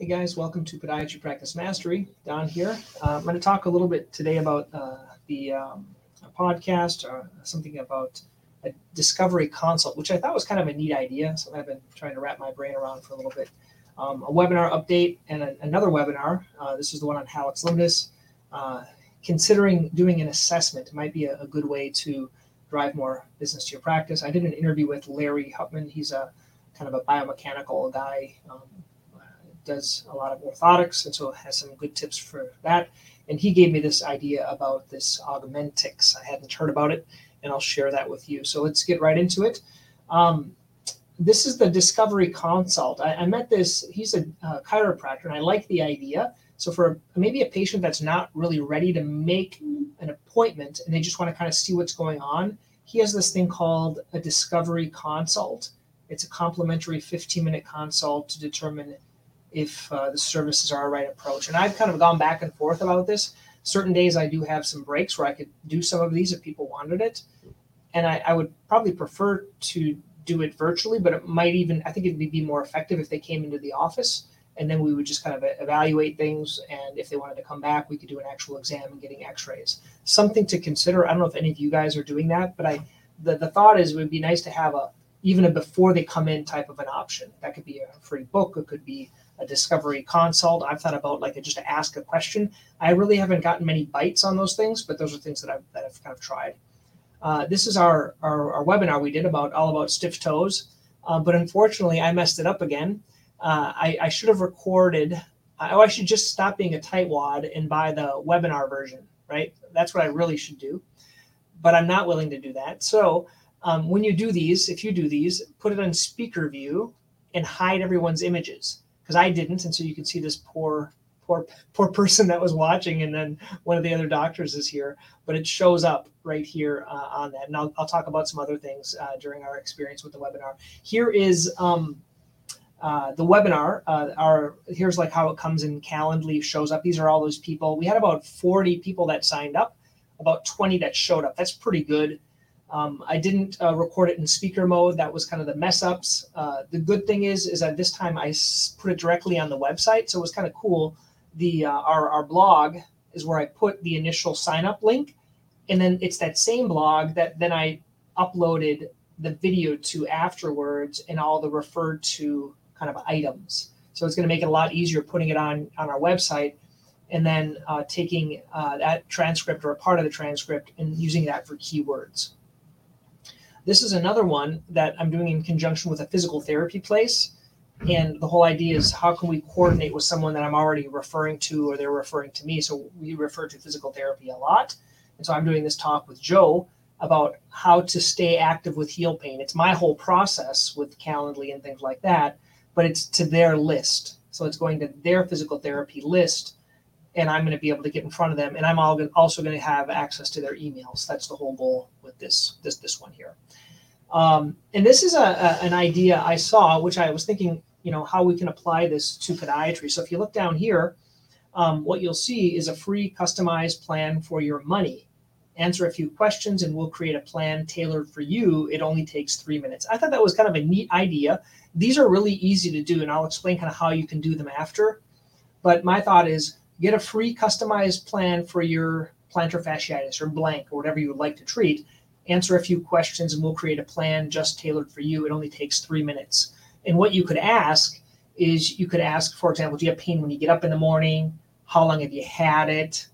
Hey guys, welcome to Podiatry Practice Mastery. Don here. Uh, I'm going to talk a little bit today about uh, the um, podcast, or uh, something about a discovery consult, which I thought was kind of a neat idea. So I've been trying to wrap my brain around for a little bit. Um, a webinar update and a, another webinar. Uh, this is the one on hallux limitus. Uh, considering doing an assessment might be a, a, good way to drive more business to your practice. I did an interview with Larry Huppin. He's a kind of a biomechanical guy, um, does a lot of orthotics, and so has some good tips for that. And he gave me this idea about this Augmedix. I hadn't heard about it, and I'll share that with you. So let's get right into it. Um, this is the Discovery Consult. I, I met this, he's a uh, chiropractor, and I like the idea. So for maybe a patient that's not really ready to make an appointment and they just want to kind of see what's going on, he has this thing called a Discovery Consult. It's a complimentary 15 minute consult to determine if uh, the services are a right approach. And I've kind of gone back and forth about this. Certain days I do have some breaks where I could do some of these if people wanted it. And I, I would probably prefer to do it virtually, but it might even, I think it would be more effective if they came into the office and then we would just kind of evaluate things. And if they wanted to come back, we could do an actual exam and getting x-rays. Something to consider. I don't know if any of you guys are doing that, but I, the, the thought is it would be nice to have a, even a before they come in type of an option. That could be a free book. It could be a discovery consult. I've thought about like a, just to ask a question. I really haven't gotten many bites on those things, but those are things that I've, that I've kind of tried. Uh, this is our, our, our, webinar we did about all about stiff toes, uh, but unfortunately I messed it up again. Uh, I, I, should have recorded. Oh, I should just stop being a tightwad and buy the webinar version, right? That's what I really should do, but I'm not willing to do that. So um, when you do these, if you do these, put it on speaker view and hide everyone's images because I didn't, and so you can see this poor, poor, poor person that was watching, and then one of the other doctors is here, but it shows up right here uh, on that, and I'll, I'll talk about some other things uh, during our experience with the webinar. Here is um, uh, the webinar. Uh, our here's like how it comes in Calendly shows up. These are all those people. We had about 40 people that signed up, about 20 that showed up. That's pretty good. Um, I didn't uh, record it in speaker mode. That was kind of the mess ups. Uh, the good thing is, is that this time I put it directly on the website, so it was kind of cool. The uh, our our blog is where I put the initial sign up link, and then it's that same blog that then I uploaded the video to afterwards and all the referred to kind of items. So it's going to make it a lot easier putting it on on our website and then uh, taking uh, that transcript or a part of the transcript and using that for keywords. This is another one that I'm doing in conjunction with a physical therapy place. And the whole idea is how can we coordinate with someone that I'm already referring to or they're referring to me? So we refer to physical therapy a lot. And so I'm doing this talk with Joe about how to stay active with heel pain. It's my whole process with Calendly and things like that, but it's to their list. So it's going to their physical therapy list and I'm going to be able to get in front of them, and I'm also going to have access to their emails. That's the whole goal with this this this one here. Um, and this is a, a, an idea I saw, which I was thinking, you know, how we can apply this to podiatry. So if you look down here, um, what you'll see is a free customized plan for your money. Answer a few questions, and we'll create a plan tailored for you. It only takes three minutes. I thought that was kind of a neat idea. These are really easy to do, and I'll explain kind of how you can do them after. But my thought is get a free customized plan for your plantar fasciitis or blank or whatever you would like to treat. Answer a few questions and we'll create a plan just tailored for you. It only takes three minutes. And what you could ask is you could ask, for example, do you have pain when you get up in the morning? How long have you had it?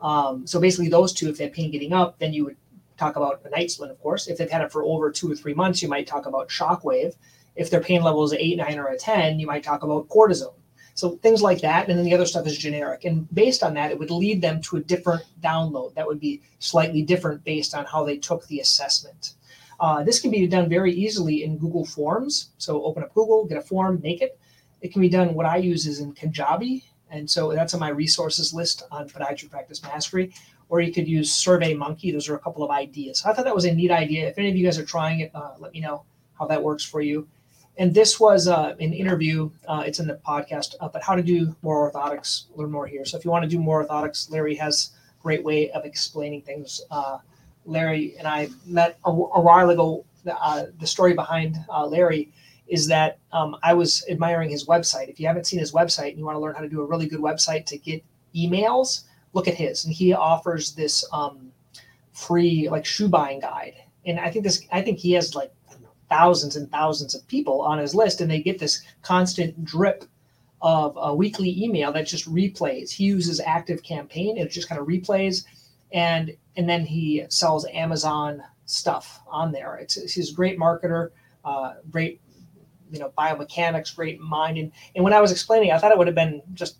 Um, so basically, those two, if they have pain getting up, then you would talk about a night splint, of course. If they've had it for over two or three months, you might talk about shockwave. If their pain level is an eight, nine, or a 10, you might talk about cortisone. So things like that. And then the other stuff is generic. And based on that, it would lead them to a different download that would be slightly different based on how they took the assessment. Uh, this can be done very easily in Google Forms. So open up Google, get a form, make it. It can be done, what I use is in Kajabi. And so that's on my resources list on Podiatry Practice Mastery. Or you could use Survey Monkey. Those are a couple of ideas. So I thought that was a neat idea. If any of you guys are trying it, uh, let me know how that works for you. And this was uh, an interview. Uh, it's in the podcast, uh, but how to do more orthotics. Learn more here. So if you want to do more orthotics, Larry has a great way of explaining things. Uh, Larry and I met a, a while ago. Uh, the story behind uh, Larry is that um, I was admiring his website. If you haven't seen his website and you want to learn how to do a really good website to get emails, look at his. And he offers this um, free like shoe buying guide. And I think this, I think he has like thousands and thousands of people on his list, and they get this constant drip of a weekly email that just replays. He uses Active Campaign, it just kind of replays, and and then he sells Amazon stuff on there. It's, it's he's a great marketer, uh, great you know biomechanics, great mind. And and when I was explaining, I thought it would have been just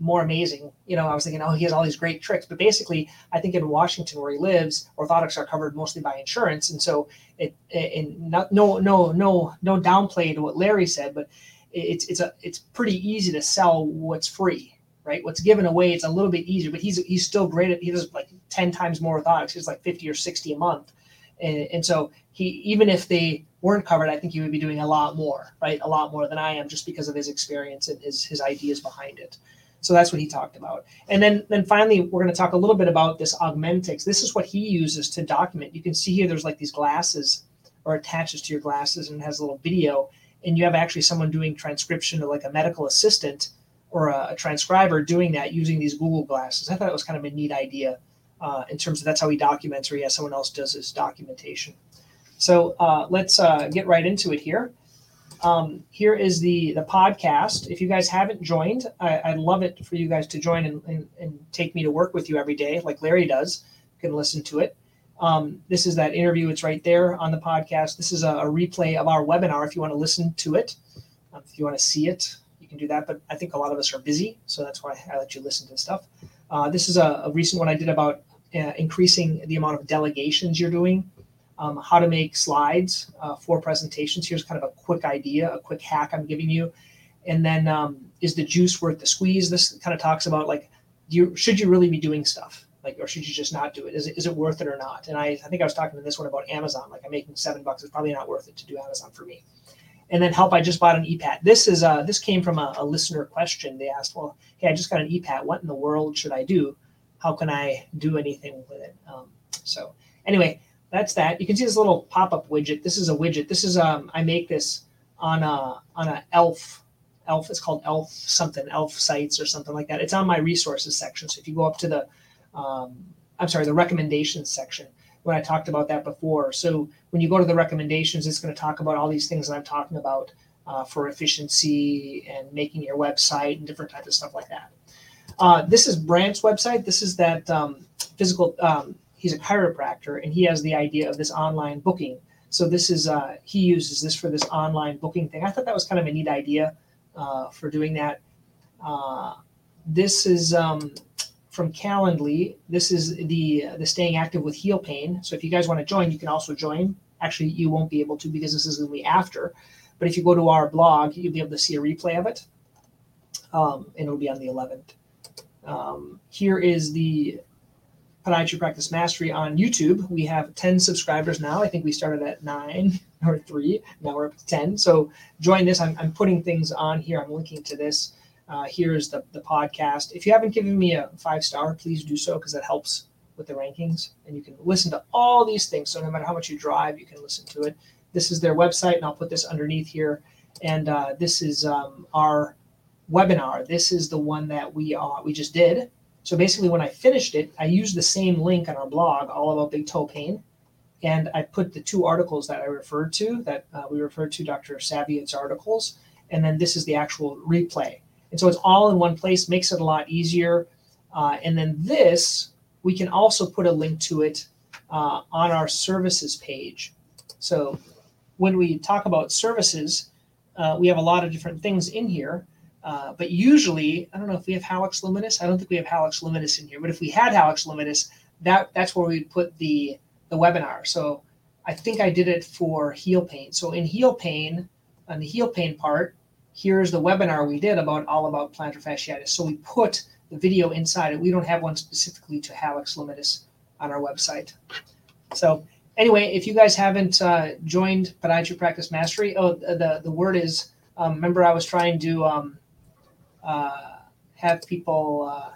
more amazing. You know, I was thinking, oh, he has all these great tricks. But basically, I think in Washington where he lives, orthotics are covered mostly by insurance, and so it and not, no no no no downplay to what Larry said, but it's it's a it's pretty easy to sell what's free right? What's given away it's a little bit easier but he's he's still great at he does like 10 times more orthotics. He's like 50 or 60 a month. And, and so he even if they weren't covered i think he would be doing a lot more right? A lot more than i am just because of his experience and his his ideas behind it so that's what he talked about and then then finally we're going to talk a little bit about this Augmedix this is what he uses to document you can see here there's like these glasses or attaches to your glasses and has a little video and you have actually someone doing transcription or like a medical assistant or a, a transcriber doing that using these Google glasses. I thought it was kind of a neat idea uh, in terms of that's how he documents, or yeah, someone else does his documentation. So uh, let's uh, get right into it here. Um, here is the the podcast. If you guys haven't joined, I, would love it for you guys to join and, and, and take me to work with you every day, like Larry does. You can listen to it. Um, this is that interview. It's right there on the podcast. This is a, a replay of our webinar if you want to listen to it. Um, if you want to see it, you can do that. But I think a lot of us are busy, so that's why I let you listen to stuff. Uh, this is a, a, recent one I did about uh, increasing the amount of delegations you're doing, um, how to make slides uh, for presentations. Here's kind of a quick idea, a quick hack I'm giving you. And then um, is the juice worth the squeeze? This kind of talks about like, you should you really be doing stuff? like or should you just not do it? Is, it is it worth it or not? And I, I think i was talking to this one about amazon. Like i'm making seven bucks. It's probably not worth it to do amazon for me. And then help i just bought an epat this is uh this came from a, a listener question. They asked well hey i just got an epat what in the world should i do? How can i do anything with it? Um, so anyway that's that you can see this little pop-up widget this is a widget this is um i make this on a on a elf elf it's called elf something elf sites or something like that it's on my resources section so if you go up to the um, I'm sorry, the recommendations section when I talked about that before. So when you go to the recommendations, it's going to talk about all these things that I'm talking about uh, for efficiency and making your website and different types of stuff like that. Uh, this is Brant's website. This is that um, physical. Um, he's a chiropractor, and he has the idea of this online booking. So this is uh, he uses this for this online booking thing. I thought that was kind of a neat idea uh, for doing that. Uh, this is um, from Calendly. This is the the staying active with heel pain. So if you guys want to join, you can also join. Actually, you won't be able to because this is going to be after. But if you go to our blog, you'll be able to see a replay of it, um, and it'll be on the 11th. Um, here is the Podiatry Practice Mastery on YouTube. We have 10 subscribers now. I think we started at nine or three. Now we're up to 10. So join this. I'm, I'm putting things on here. I'm linking to this uh, here's the, the podcast. If you haven't given me a five star, please do so because that helps with the rankings. And you can listen to all these things. So no matter how much you drive, you can listen to it. This is their website, and I'll put this underneath here. And uh, this is um, our webinar. This is the one that we uh, we just did. So basically, when I finished it, I used the same link on our blog, all about big toe pain, and I put the two articles that I referred to, that uh, we referred to Dr. Saviot's articles, and then this is the actual replay. And so it's all in one place, makes it a lot easier. Uh, and then this, we can also put a link to it uh, on our services page. So when we talk about services, uh, we have a lot of different things in here. Uh, but usually, I don't know if we have Hallux Limitus. I don't think we have Hallux Limitus in here. But if we had Hallux Limitus, that that's where we'd put the the webinar. So I think I did it for heel pain. So in heel pain, on the heel pain part, here's the webinar we did about all about plantar fasciitis. So we put the video inside it. We don't have one specifically to hallux limitus on our website. So anyway, if you guys haven't uh, joined Podiatry Practice Mastery, oh, the, the word is, um, remember I was trying to um, uh, have people uh,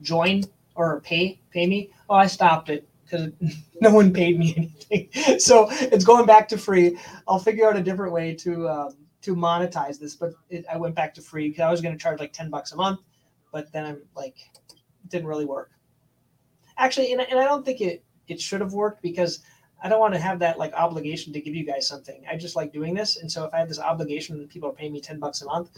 join or pay, pay me. Oh, I stopped it because no one paid me anything. so it's going back to free. I'll figure out a different way to um, to monetize this, but it, I went back to free because I was going to charge like ten bucks a month, but then I'm like, it didn't really work. Actually, and, and I don't think it it should have worked because I don't want to have that like obligation to give you guys something. I just like doing this, and so if I have this obligation people are paying me ten bucks a month,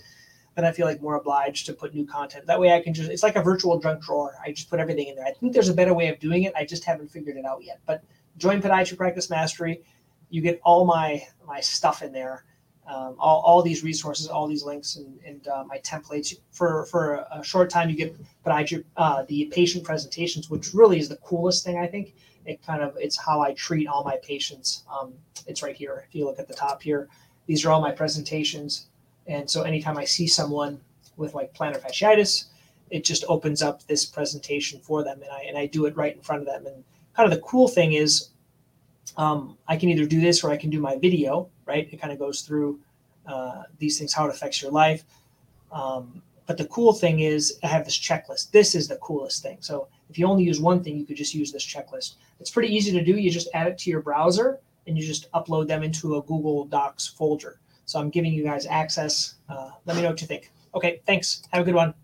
then I feel like more obliged to put new content. That way, I can just it's like a virtual junk drawer. I just put everything in there. I think there's a better way of doing it. I just haven't figured it out yet. But join Podiatry Practice Mastery. You get all my my stuff in there. Um, all, all these resources, all these links, and, and uh, my templates. For for a short time, you get podiatry, uh, the patient presentations, which really is the coolest thing I think. It kind of it's how I treat all my patients. Um, it's right here. If you look at the top here, these are all my presentations. And so anytime I see someone with like plantar fasciitis, it just opens up this presentation for them, and I and I do it right in front of them. And kind of the cool thing is, um, I can either do this or I can do my video. Right? It kind of goes through uh, these things, how it affects your life. Um, but the cool thing is, I have this checklist. This is the coolest thing. So if you only use one thing, you could just use this checklist. It's pretty easy to do. You just add it to your browser and you just upload them into a Google Docs folder. So I'm giving you guys access. Uh, let me know what you think. Okay, thanks. Have a good one.